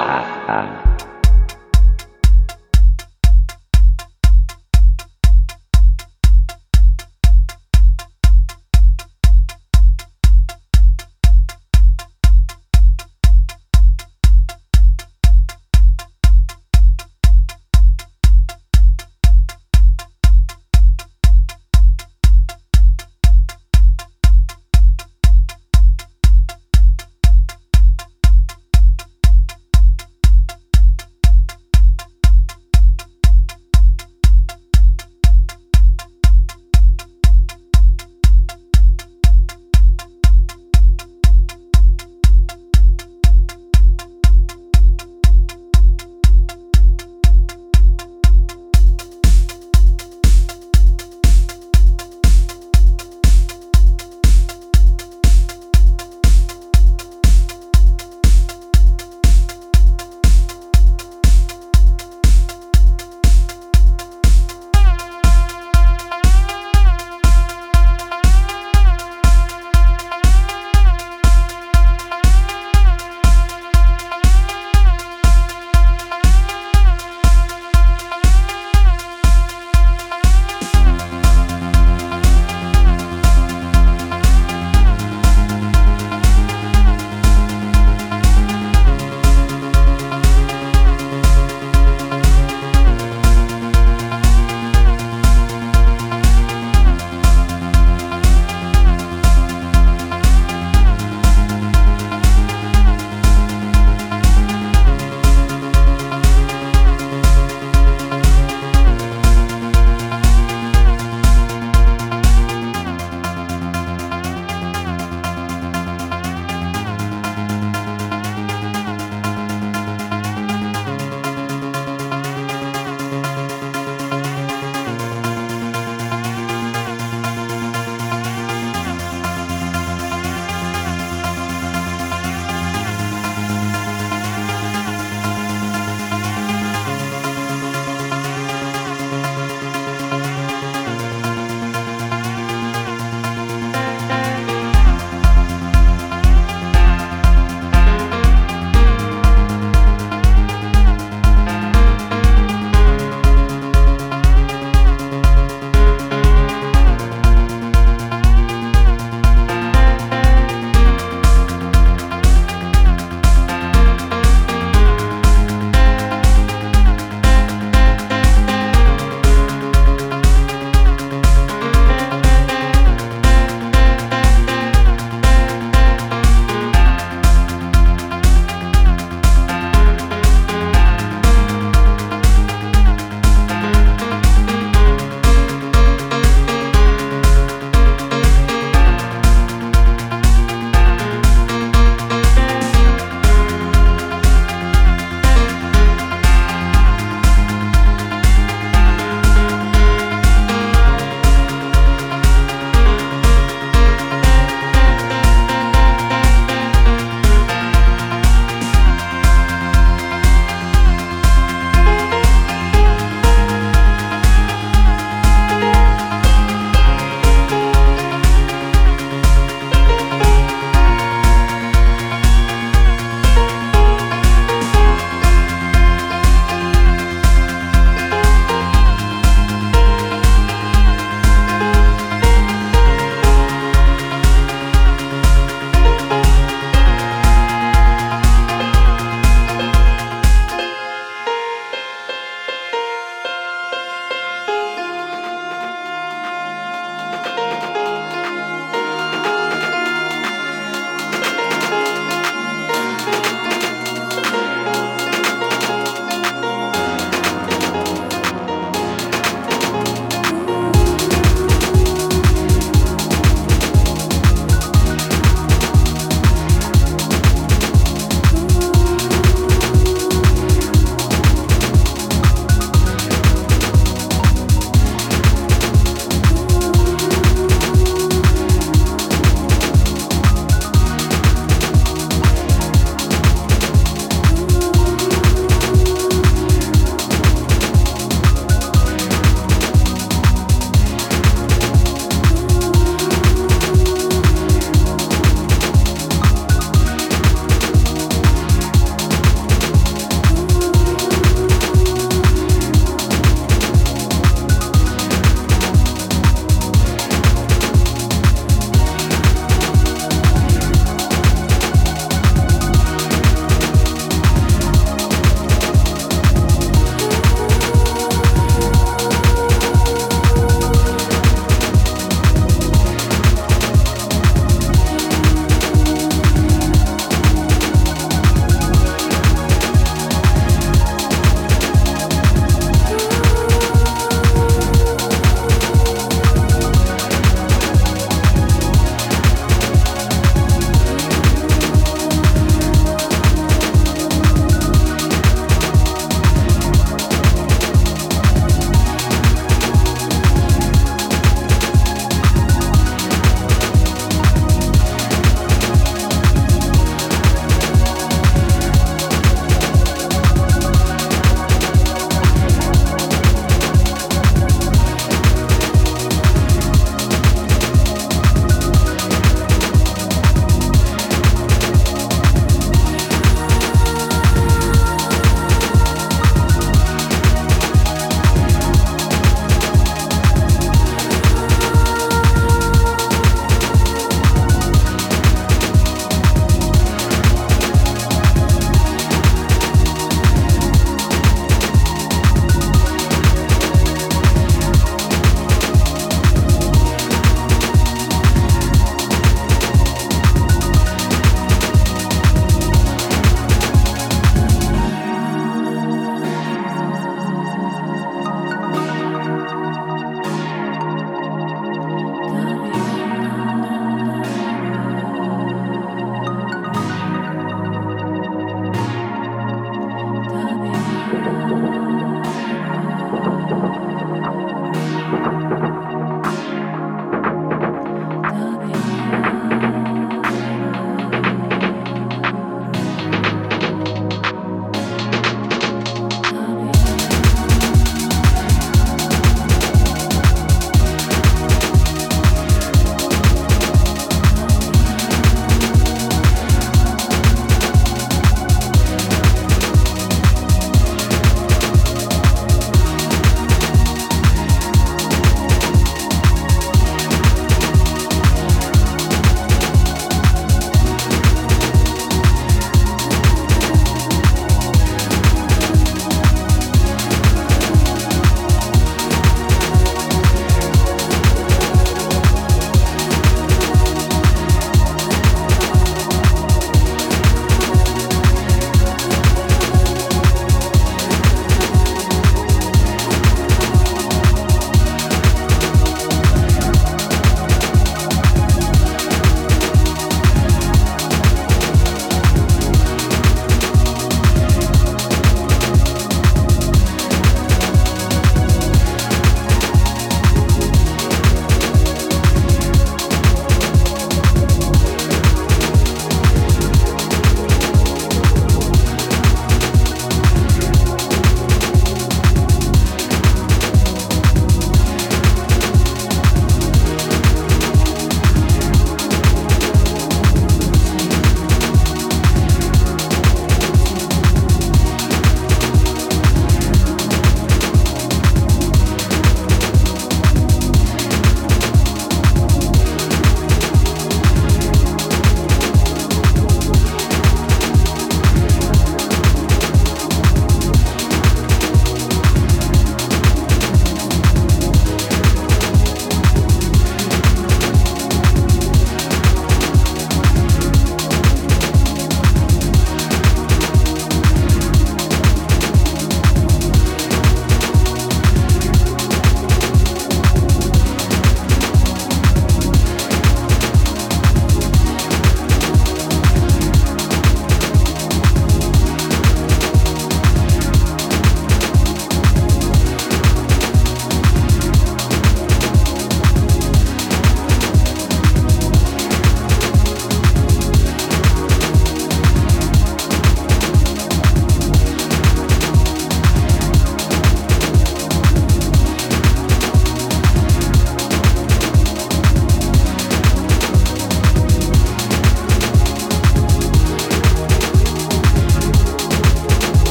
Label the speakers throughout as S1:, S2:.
S1: Bye.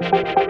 S2: Thank you.